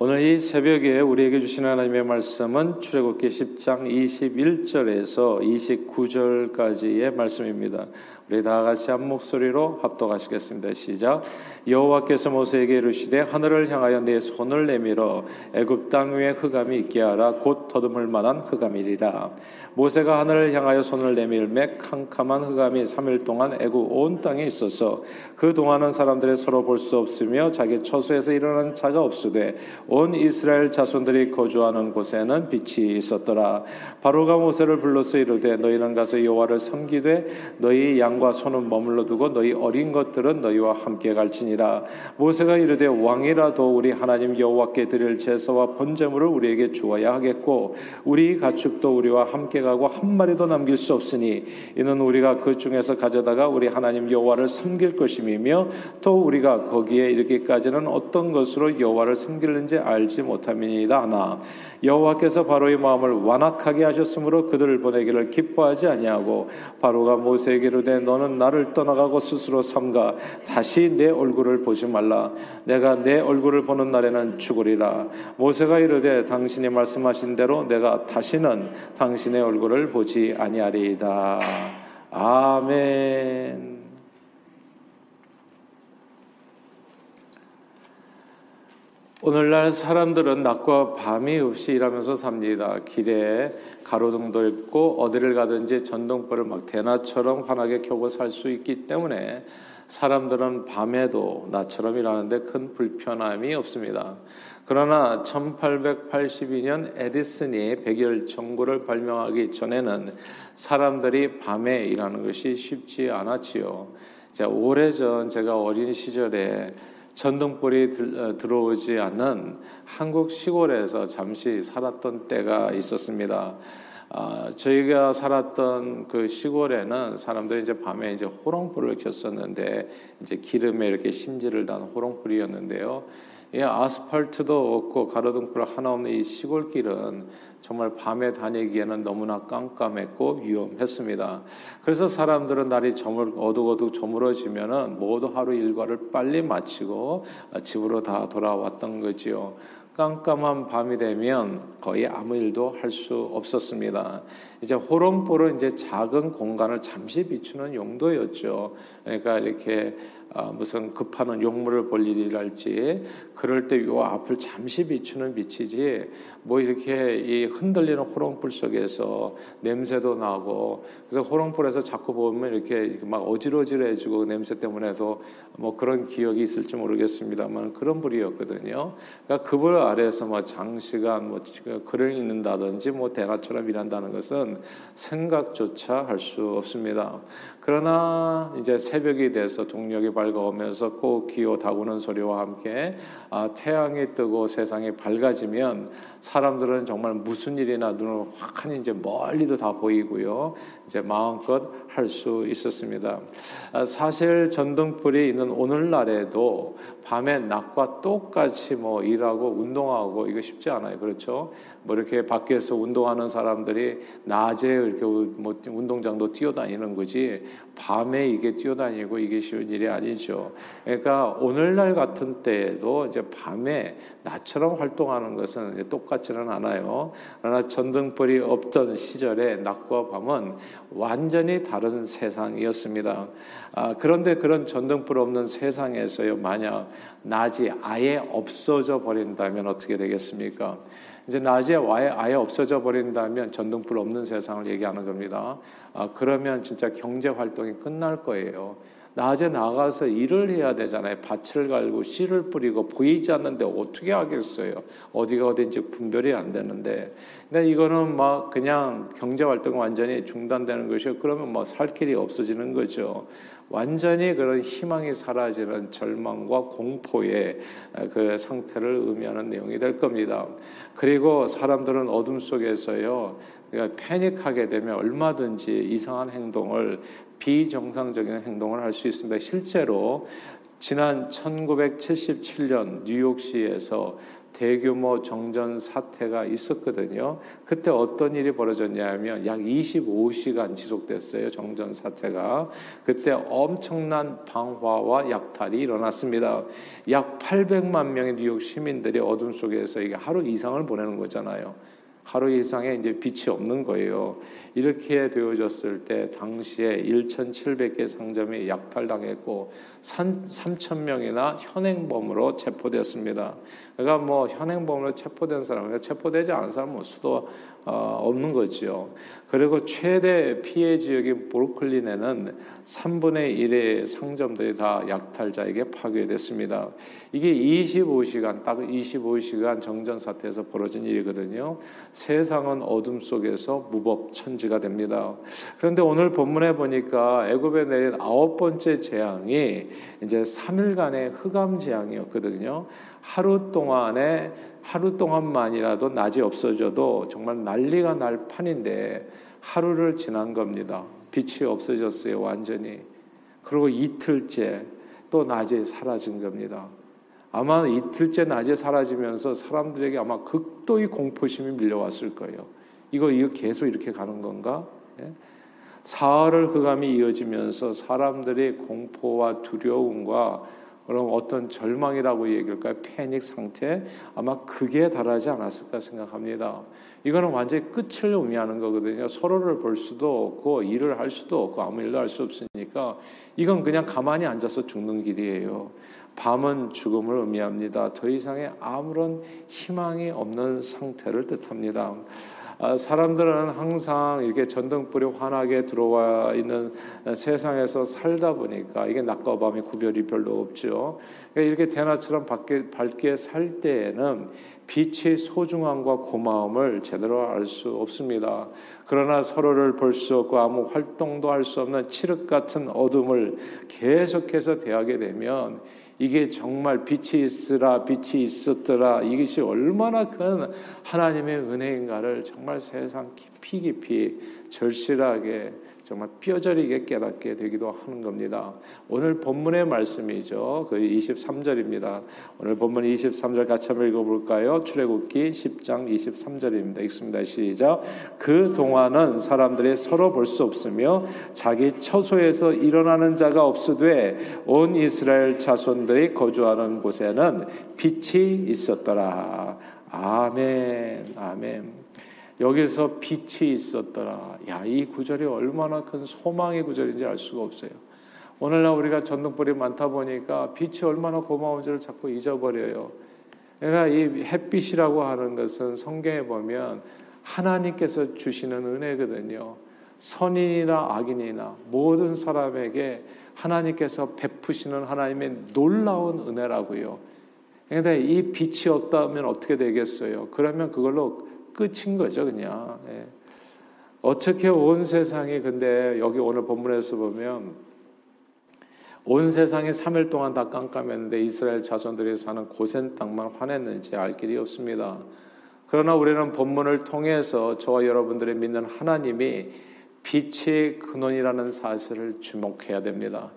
오늘 이 새벽에 우리에게 주신 하나님의 말씀은 출애굽기 10장 21절에서 29절까지의 말씀입니다. 우리 다 같이 한 목소리로 합독하시겠습니다. 시작. 여호와께서 모세에게 이르시되 하늘을 향하여 내 손을 내밀어 애굽 땅 위에 흑암이 있게 하라 곧 더듬을 만한 흑암이리라. 모세가 하늘을 향하여 손을 내밀매 캄캄한 흑암이 3일 동안 애굽 온 땅에 있어서 그 동안은 사람들이 서로 볼 수 없으며 자기 처소에서 일어나는 자가 없으되 온 이스라엘 자손들이 거주하는 곳에는 빛이 있었더라. 바로가 모세를 불러서 이르되 너희는 가서 여호와를 섬기되 너희 양과 손은 머물러 두고 너희 어린 것들은 너희와 함께 갈지니라. 모세가 이르되 왕이라도 우리 하나님 여호와께 드릴 제사와 번제물을 우리에게 주어야 하겠고 우리 가축도 우리와 함께 가고 한 마리도 남길 수 없으니 이는 우리가 그 중에서 가져다가 우리 하나님 여호와를 섬길 것임이며 또 우리가 거기에 이르기까지는 어떤 것으로 여호와를 섬기는지 알지 못함이니이다 하나 여호와께서 바로의 마음을 완악하게 하셨으므로 그들을 보내기를 기뻐하지 아니하고 바로가 모세에게 이르되 너는 나를 떠나가고 스스로 삼가. 다시 내 얼굴을 보지 말라. 내가 내 얼굴을 보는 날에는 죽으리라. 모세가 이르되 당신이 말씀하신 대로 내가 다시는 당신의 얼굴을 보지 아니하리이다. 아멘 오늘날 사람들은 낮과 밤이 없이 일하면서 삽니다. 길에 가로등도 있고 어디를 가든지 전등불을 막 대낮처럼 환하게 켜고 살 수 있기 때문에 사람들은 밤에도 낮처럼 일하는데 큰 불편함이 없습니다. 그러나 1882년 에디슨이 백열 전구를 발명하기 전에는 사람들이 밤에 일하는 것이 쉽지 않았지요. 자, 오래전 제가 어린 시절에 전등불이 어, 들어오지 않는 한국 시골에서 잠시 살았던 때가 있었습니다. 아, 저희가 살았던 그 시골에는 사람들이 이제 밤에 이제 호롱불을 켰었는데 이제 기름에 이렇게 심지를 단 호롱불이었는데요. 예, 아스팔트도 없고 가로등불 하나 없는 이 시골길은 정말 밤에 다니기에는 너무나 깜깜했고 위험했습니다. 그래서 사람들은 날이 저물 어둑어둑 저물어지면은 모두 하루 일과를 빨리 마치고 집으로 다 돌아왔던 거지요. 깜깜한 밤이 되면 거의 아무 일도 할 수 없었습니다. 이제 호롱불은 이제 작은 공간을 잠시 비추는 용도였죠. 그러니까 이렇게 어, 무슨 급하는 용물을 볼 일이랄지 그럴 때 요 앞을 잠시 비추는 빛이지 뭐 이렇게 이 흔들리는 호롱불 속에서 냄새도 나고 그래서 호롱불에서 자꾸 보면 이렇게 막 어지러지해지고 그 냄새 때문에도 뭐 그런 기억이 있을지 모르겠습니다만 그런 불이었거든요. 그러니까 그불 아래에서 뭐 장시간 뭐 글을 읽는다든지 뭐 대낮처럼 일한다는 것은 생각조차 할 수 없습니다. 그러나 이제 새벽이 돼서 동력이 밝아오면서 꼭 기어 다구는 소리와 함께 아, 태양이 뜨고 세상이 밝아지면 사람들은 정말 무슨 일이나 눈을 확 하니 이제 멀리도 다 보이고요. 이제 마음껏 할 수 있었습니다. 아, 사실 전등불이 있는 오늘날에도 밤에 낮과 똑같이 뭐 일하고 운동하고 이거 쉽지 않아요. 그렇죠? 뭐 이렇게 밖에서 운동하는 사람들이 낮에 이렇게 뭐 운동장도 뛰어다니는 거지 밤에 이게 뛰어다니고 이게 쉬운 일이 아니죠. 그러니까 오늘날 같은 때에도 이제 밤에 낮처럼 활동하는 것은 똑같지는 않아요. 그러나 전등불이 없던 시절에 낮과 밤은 완전히 다른 세상이었습니다. 아, 그런데 그런 전등불 없는 세상에서요, 만약 낮이 아예 없어져 버린다면 어떻게 되겠습니까? 이제 낮에 아예, 아예 없어져 버린다면 전등불 없는 세상을 얘기하는 겁니다. 아, 그러면 진짜 경제 활동이 끝날 거예요. 낮에 나가서 일을 해야 되잖아요. 밭을 갈고 씨를 뿌리고 보이지 않는데 어떻게 하겠어요? 어디가 어딘지 분별이 안 되는데. 근데 이거는 막 그냥 경제 활동 완전히 중단되는 것이요. 그러면 뭐 살 길이 없어지는 거죠. 완전히 그런 희망이 사라지는 절망과 공포의 그 상태를 의미하는 내용이 될 겁니다. 그리고 사람들은 어둠 속에서요, 그러니까 패닉하게 되면 얼마든지 이상한 행동을 비정상적인 행동을 할 수 있습니다. 실제로 지난 1977년 뉴욕시에서 대규모 정전 사태가 있었거든요. 그때 어떤 일이 벌어졌냐면 약 25시간 지속됐어요. 정전 사태가. 그때 엄청난 방화와 약탈이 일어났습니다. 약 800만 명의 뉴욕 시민들이 어둠 속에서 이게 하루 이상을 보내는 거잖아요. 하루 이상에 이제 빛이 없는 거예요. 이렇게 되어졌을 때 당시에 1,700개 상점이 약탈당했고 3천 명이나 현행범으로 체포됐습니다. 그러니까 뭐 현행범으로 체포된 사람, 체포되지 않은 사람은 뭐 수도 어, 없는 거죠. 그리고 최대 피해 지역인 브루클린에는 3분의 1의 상점들이 다 약탈자에게 파괴됐습니다. 이게 25시간, 딱 25시간 정전 사태에서 벌어진 일이거든요. 세상은 어둠 속에서 무법천지 가 됩니다. 그런데 오늘 본문에 보니까 애굽에 내린 아홉 번째 재앙이 이제 3일간의 흑암 재앙이었거든요. 하루 동안에 하루 동안만이라도 낮이 없어져도 정말 난리가 날 판인데 하루를 지난 겁니다. 빛이 없어졌어요, 완전히. 그리고 이틀째 또 낮에 사라진 겁니다. 아마 이틀째 낮에 사라지면서 사람들에게 아마 극도의 공포심이 밀려왔을 거예요. 이거 이거 계속 이렇게 가는 건가? 예? 사흘을 흑암이 이어지면서 사람들의 공포와 두려움과 그럼 어떤 절망이라고 얘기할까요? 패닉 상태 아마 그게 달하지 않았을까 생각합니다. 이거는 완전히 끝을 의미하는 거거든요. 서로를 볼 수도 없고 일을 할 수도 없고 아무 일도 할 수 없으니까 이건 그냥 가만히 앉아서 죽는 길이에요. 밤은 죽음을 의미합니다. 더 이상의 아무런 희망이 없는 상태를 뜻합니다. 아, 사람들은 항상 이렇게 전등불이 환하게 들어와 있는 세상에서 살다 보니까 이게 낮과 밤의 구별이 별로 없죠. 그러니까 이렇게 대낮처럼 밝게, 밝게 살 때에는 빛의 소중함과 고마움을 제대로 알 수 없습니다. 그러나 서로를 볼 수 없고 아무 활동도 할 수 없는 칠흑 같은 어둠을 계속해서 대하게 되면 이게 정말 빛이 있으라 빛이 있었더라. 이것이 얼마나 큰 하나님의 은혜인가를 정말 세상 깊이 깊이 절실하게 정말 뼈저리게 깨닫게 되기도 하는 겁니다. 오늘 본문의 말씀이죠. 그 23절입니다. 오늘 본문 23절 같이 한번 읽어볼까요? 출애굽기 10장 23절입니다. 읽습니다. 시작. 그 동안은 사람들이 서로 볼 수 없으며 자기 처소에서 일어나는 자가 없으되 온 이스라엘 자손들이 거주하는 곳에는 빛이 있었더라. 아멘. 아멘. 여기서 빛이 있었더라. 야, 이 구절이 얼마나 큰 소망의 구절인지 알 수가 없어요. 오늘날 우리가 전등불이 많다 보니까 빛이 얼마나 고마운지를 자꾸 잊어버려요. 그러니까 이 햇빛이라고 하는 것은 성경에 보면 하나님께서 주시는 은혜거든요. 선인이나 악인이나 모든 사람에게 하나님께서 베푸시는 하나님의 놀라운 은혜라고요. 그런데 이 빛이 없다면 어떻게 되겠어요? 그러면 그걸로 끝인 거죠, 그냥. 예. 어떻게 온 세상이 근데 여기 오늘 본문에서 보면 온 세상이 3일 동안 다 깜깜했는데 이스라엘 자손들이 사는 고센 땅만 환했는지 알 길이 없습니다. 그러나 우리는 본문을 통해서 저와 여러분들이 믿는 하나님이 빛의 근원이라는 사실을 주목해야 됩니다.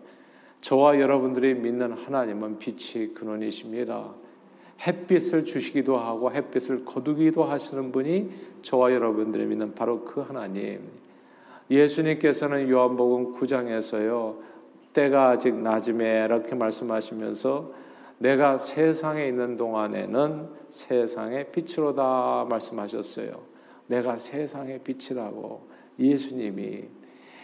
저와 여러분들이 믿는 하나님은 빛의 근원이십니다. 햇빛을 주시기도 하고 햇빛을 거두기도 하시는 분이 저와 여러분들이 믿는 바로 그 하나님. 예수님께서는 요한복음 9장에서요. 때가 아직 낮음에 이렇게 말씀하시면서 내가 세상에 있는 동안에는 세상의 빛으로다 말씀하셨어요. 내가 세상의 빛이라고 예수님이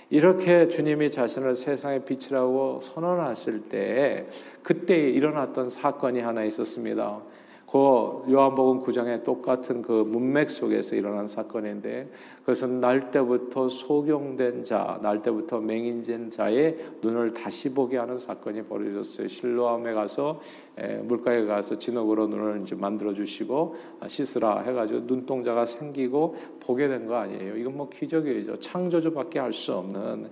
이렇게 주님이 자신을 세상의 빛이라고 선언하실 때 그때 일어났던 사건이 하나 있었습니다. 그 요한복음 9장에 똑같은 그 문맥 속에서 일어난 사건인데 그것은 날 때부터 소경된 자, 날 때부터 맹인된 자의 눈을 다시 보게 하는 사건이 벌어졌어요. 실로암에 가서 물가에 가서 진흙으로 눈을 이제 만들어 주시고 아, 씻으라 해가지고 눈동자가 생기고 보게 된 거 아니에요. 이건 뭐 기적이죠. 창조주밖에 할 수 없는.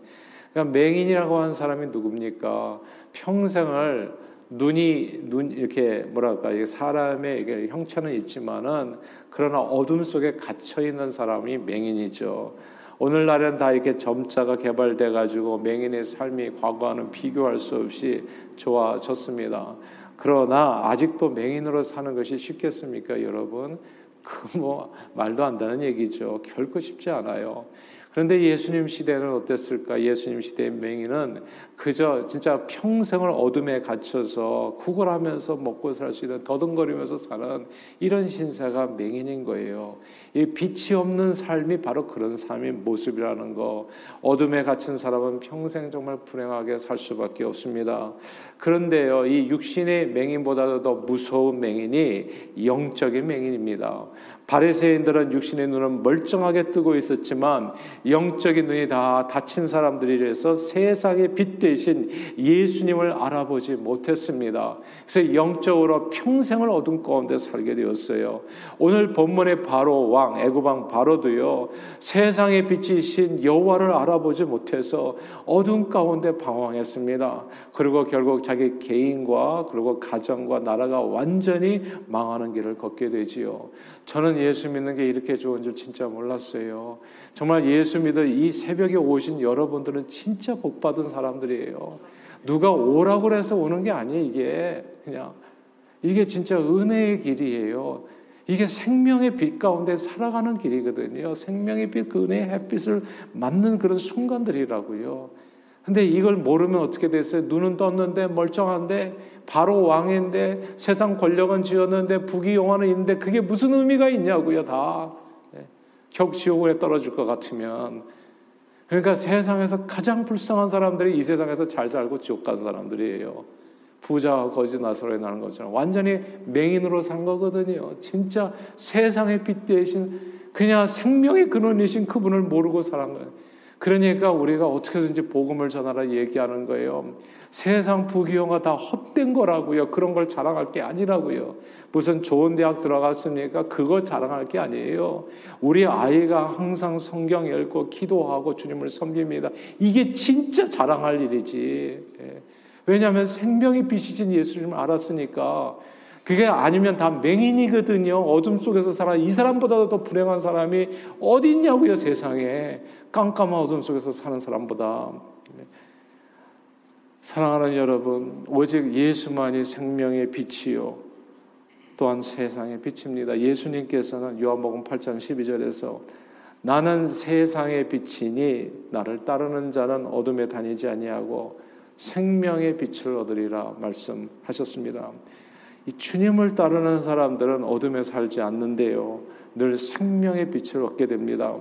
그러니까 맹인이라고 하는 사람이 누굽니까? 평생을 눈이 눈 이렇게 뭐랄까 사람의 형체는 있지만은 그러나 어둠 속에 갇혀 있는 사람이 맹인이죠. 오늘날은 다 이렇게 점자가 개발돼 가지고 맹인의 삶이 과거와는 비교할 수 없이 좋아졌습니다. 그러나 아직도 맹인으로 사는 것이 쉽겠습니까, 여러분? 그 뭐 말도 안 되는 얘기죠. 결코 쉽지 않아요. 그런데 예수님 시대는 어땠을까? 예수님 시대의 맹인은 그저 진짜 평생을 어둠에 갇혀서 구걸하면서 먹고 살 수 있는 더듬거리면서 사는 이런 신사가 맹인인 거예요. 이 빛이 없는 삶이 바로 그런 삶의 모습이라는 거. 어둠에 갇힌 사람은 평생 정말 불행하게 살 수밖에 없습니다. 그런데요, 이 육신의 맹인보다도 더 무서운 맹인이 영적인 맹인입니다. 바리새인들은 육신의 눈은 멀쩡하게 뜨고 있었지만 영적인 눈이 다 닫힌 사람들이라서 세상의 빛 대신 예수님을 알아보지 못했습니다. 그래서 영적으로 평생을 어둠 가운데 살게 되었어요. 오늘 본문의 바로 왕 애굽 왕 바로도요 세상의 빛이신 여호와를 알아보지 못해서 어둠 가운데 방황했습니다. 그리고 결국 자기 개인과 그리고 가정과 나라가 완전히 망하는 길을 걷게 되지요. 저는 예수 믿는 게 이렇게 좋은 줄 진짜 몰랐어요. 정말 예수 믿어 이 새벽에 오신 여러분들은 진짜 복 받은 사람들이에요. 누가 오라고 해서 오는 게 아니에요, 이게. 그냥. 이게 진짜 은혜의 길이에요. 이게 생명의 빛 가운데 살아가는 길이거든요. 생명의 빛, 그 은혜의 햇빛을 맞는 그런 순간들이라고요. 근데 이걸 모르면 어떻게 됐어요? 눈은 떴는데 멀쩡한데 바로 왕인데 세상 권력은 지었는데 부귀 영화는 있는데 그게 무슨 의미가 있냐고요, 다. 네. 격지옥에 떨어질 것 같으면. 그러니까 세상에서 가장 불쌍한 사람들이 이 세상에서 잘 살고 지옥 간 사람들이에요. 부자와 거지 나서로 나는 것처럼 완전히 맹인으로 산 거거든요. 진짜 세상의 빛 대신 그냥 생명의 근원이신 그분을 모르고 살은 거예요. 그러니까 우리가 어떻게든지 복음을 전하라 얘기하는 거예요. 세상 부귀영화 다 헛된 거라고요. 그런 걸 자랑할 게 아니라고요. 무슨 좋은 대학 들어갔습니까? 그거 자랑할 게 아니에요. 우리 아이가 항상 성경 읽고 기도하고 주님을 섬깁니다. 이게 진짜 자랑할 일이지. 예. 왜냐하면 생명의 빛이신 예수님을 알았으니까 그게 아니면 다 맹인이거든요. 어둠 속에서 살아. 이 사람보다도 더 불행한 사람이 어디 있냐고요, 세상에. 깜깜한 어둠 속에서 사는 사람보다. 사랑하는 여러분, 오직 예수만이 생명의 빛이요. 또한 세상의 빛입니다. 예수님께서는 요한복음 8장 12절에서 나는 세상의 빛이니 나를 따르는 자는 어둠에 다니지 아니하고 생명의 빛을 얻으리라 말씀하셨습니다. 이 주님을 따르는 사람들은 어둠에 살지 않는데요. 늘 생명의 빛을 얻게 됩니다.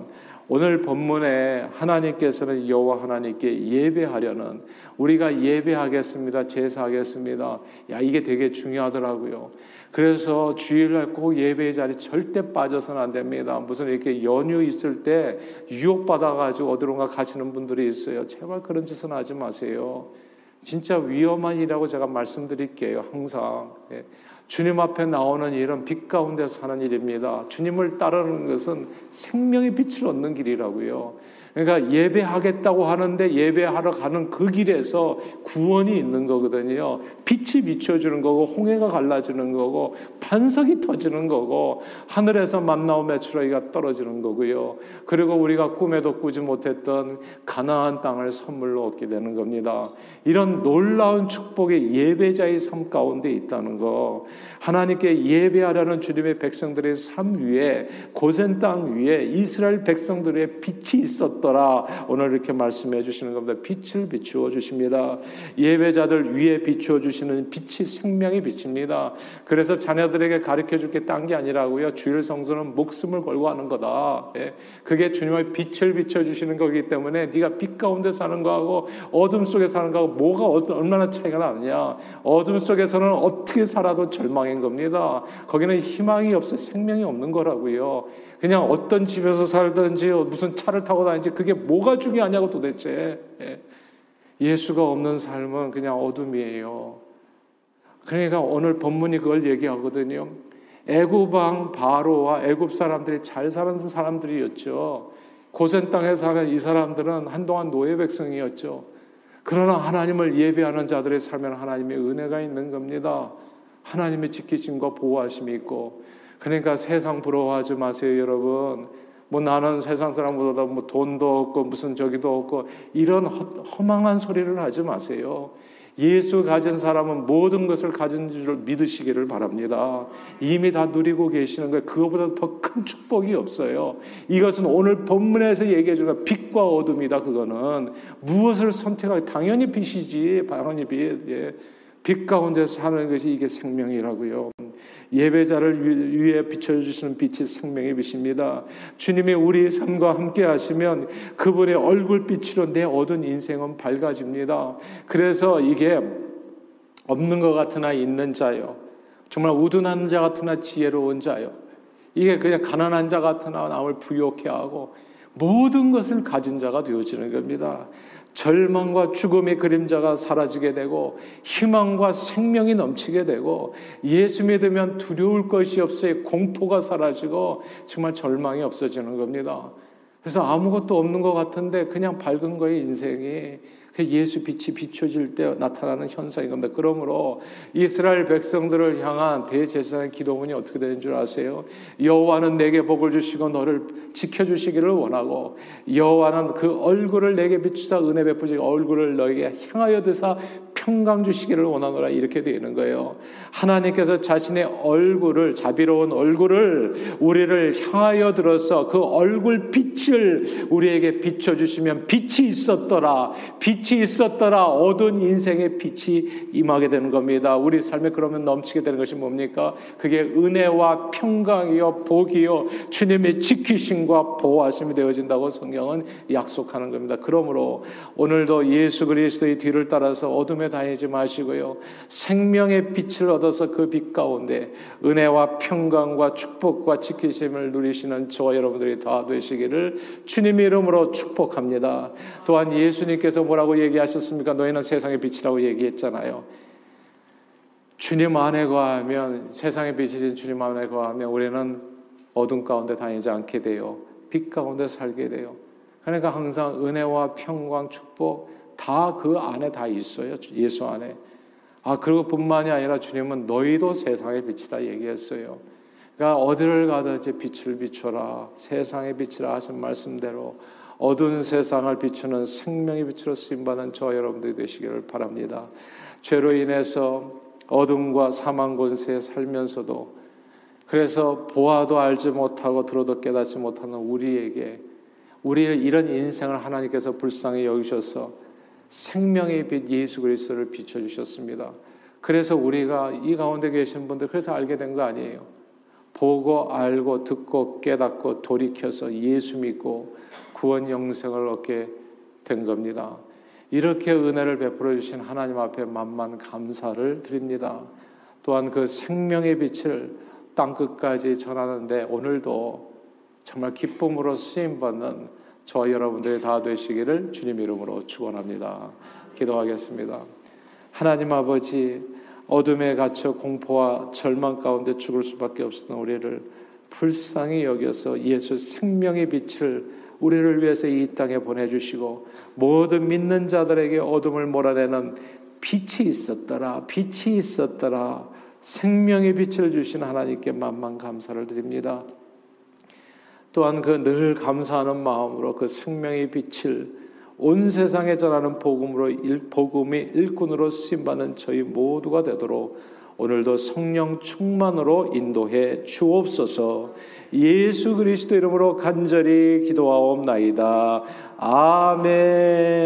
오늘 본문에 하나님께서는 여호와 하나님께 예배하려는 우리가 예배하겠습니다. 제사하겠습니다. 야 이게 되게 중요하더라고요. 그래서 주일날 꼭 예배의 자리 절대 빠져서는 안 됩니다. 무슨 이렇게 연휴 있을 때 유혹 받아 가지고 어디론가 가시는 분들이 있어요. 제발 그런 짓은 하지 마세요. 진짜 위험한 일이라고 제가 말씀드릴게요. 항상. 예. 주님 앞에 나오는 일은 빛 가운데 사는 일입니다. 주님을 따르는 것은 생명의 빛을 얻는 길이라고요. 그러니까 예배하겠다고 하는데 예배하러 가는 그 길에서 구원이 있는 거거든요. 빛이 비춰주는 거고 홍해가 갈라지는 거고 반석이 터지는 거고 하늘에서 만나온 메추라기가 떨어지는 거고요. 그리고 우리가 꿈에도 꾸지 못했던 가나안 땅을 선물로 얻게 되는 겁니다. 이런 놀라운 축복의 예배자의 삶 가운데 있다는 거. 하나님께 예배하려는 주님의 백성들의 삶 위에 고센 땅 위에 이스라엘 백성들의 빛이 있었 더라. 오늘 이렇게 말씀해 주시는 겁니다. 빛을 비추어 주십니다. 예배자들 위에 비추어 주시는 빛이 생명의 빛입니다. 그래서 자녀들에게 가르쳐 줄 게 딴 게 아니라고요. 주일 성수는 목숨을 걸고 하는 거다. 예. 그게 주님의 빛을 비춰 주시는 거기 때문에 네가 빛 가운데 사는 거하고 어둠 속에 사는 거하고 뭐가 얼마나 차이가 나느냐. 어둠 속에서는 어떻게 살아도 절망해 된 겁니다. 거기는 희망이 없어 생명이 없는 거라고요. 그냥 어떤 집에서 살든지 무슨 차를 타고 다니지 그게 뭐가 중요하냐고 도대체. 예. 예수가 없는 삶은 그냥 어둠이에요. 그러니까 오늘 본문이 그걸 얘기하거든요. 애굽왕 바로와 애굽 사람들이 잘 사는 사람들이었죠. 고센 땅에 사는 이 사람들은 한동안 노예 백성이었죠. 그러나 하나님을 예배하는 자들의 삶에는 하나님의 은혜가 있는 겁니다. 하나님의 지키심과 보호하심이 있고 그러니까 세상 부러워하지 마세요, 여러분. 뭐 나는 세상 사람보다 뭐 돈도 없고 무슨 저기도 없고 이런 허, 망한 소리를 하지 마세요. 예수 가진 사람은 모든 것을 가진 줄 믿으시기를 바랍니다. 이미 다 누리고 계시는 거예요. 그거보다 더 큰 축복이 없어요. 이것은 오늘 본문에서 얘기해 주는 빛과 어둠이다. 그거는 무엇을 선택하기 당연히 빛이지. 당연히 빛. 예. 빛 가운데 사는 것이 이게 생명이라고요. 예배자를 위해 비춰주시는 빛이 생명의 빛입니다. 주님이 우리 삶과 함께 하시면 그분의 얼굴빛으로 내 어두운 인생은 밝아집니다. 그래서 이게 없는 것 같으나 있는 자요. 정말 우둔한 자 같으나 지혜로운 자요. 이게 그냥 가난한 자 같으나 남을 부욕해 하고 모든 것을 가진 자가 되어지는 겁니다. 절망과 죽음의 그림자가 사라지게 되고 희망과 생명이 넘치게 되고 예수 믿으면 두려울 것이 없어요. 공포가 사라지고 정말 절망이 없어지는 겁니다. 그래서 아무것도 없는 것 같은데 그냥 밝은 거예요, 인생이. 그 예수 빛이 비춰질 때 나타나는 현상인 겁니다. 그러므로 이스라엘 백성들을 향한 대제사장의 기도문이 어떻게 되는 줄 아세요? 여호와는 내게 복을 주시고 너를 지켜 주시기를 원하고 여호와는 그 얼굴을 내게 비추사 은혜 베푸시 얼굴을 너에게 향하여 드사 평강 주시기를 원하노라 이렇게 되는 거예요. 하나님께서 자신의 얼굴을 자비로운 얼굴을 우리를 향하여 들어서 그 얼굴 빛을 우리에게 비춰 주시면 빛이 있었더라. 빛이 있었더라. 어두운 인생의 빛이 임하게 되는 겁니다. 우리 삶에 그러면 넘치게 되는 것이 뭡니까? 그게 은혜와 평강이요 복이요 주님의 지키심과 보호하심이 되어진다고 성경은 약속하는 겁니다. 그러므로 오늘도 예수 그리스도의 뒤를 따라서 어둠에 다니지 마시고요. 생명의 빛을 얻어서 그 빛 가운데 은혜와 평강과 축복과 지키심을 누리시는 저와 여러분들이 다 되시기를 주님의 이름으로 축복합니다. 또한 예수님께서 뭐라고 얘기하셨습니까? 너희는 세상의 빛이라고 얘기했잖아요. 주님 안에 거하면 세상의 빛이신 주님 안에 거하면 우리는 어둠 가운데 다니지 않게 돼요. 빛 가운데 살게 돼요. 그러니까 항상 은혜와 평강, 축복 다 그 안에 다 있어요. 예수 안에. 아, 그리고 뿐만이 아니라 주님은 너희도 세상의 빛이다 얘기했어요. 그러니까 어디를 가든지 빛을 비춰라. 세상의 빛이라 하신 말씀대로 어두운 세상을 비추는 생명의 빛으로 쓰임받는 저 여러분들이 되시기를 바랍니다. 죄로 인해서 어둠과 사망 권세에 살면서도 그래서 보아도 알지 못하고 들어도 깨닫지 못하는 우리에게 우리의 이런 인생을 하나님께서 불쌍히 여기셔서 생명의 빛 예수 그리스도를 비춰 주셨습니다. 그래서 우리가 이 가운데 계신 분들 그래서 알게 된 거 아니에요. 보고 알고 듣고 깨닫고 돌이켜서 예수 믿고 구원 영생을 얻게 된 겁니다. 이렇게 은혜를 베풀어 주신 하나님 앞에 만만 감사를 드립니다. 또한 그 생명의 빛을 땅 끝까지 전하는데 오늘도 정말 기쁨으로 쓰임 받는 저와 여러분들이 다 되시기를 주님 이름으로 축원합니다. 기도하겠습니다. 하나님 아버지 어둠에 갇혀 공포와 절망 가운데 죽을 수밖에 없었던 우리를 불쌍히 여겨서 예수 생명의 빛을 우리를 위해서 이 땅에 보내주시고 모든 믿는 자들에게 어둠을 몰아내는 빛이 있었더라 빛이 있었더라 생명의 빛을 주신 하나님께 만만 감사를 드립니다. 또한 그 늘 감사하는 마음으로 그 생명의 빛을 온 세상에 전하는 복음으로 일, 복음의 일꾼으로 쓰임 받는 저희 모두가 되도록 오늘도 성령 충만으로 인도해 주옵소서. 예수 그리스도 이름으로 간절히 기도하옵나이다. 아멘.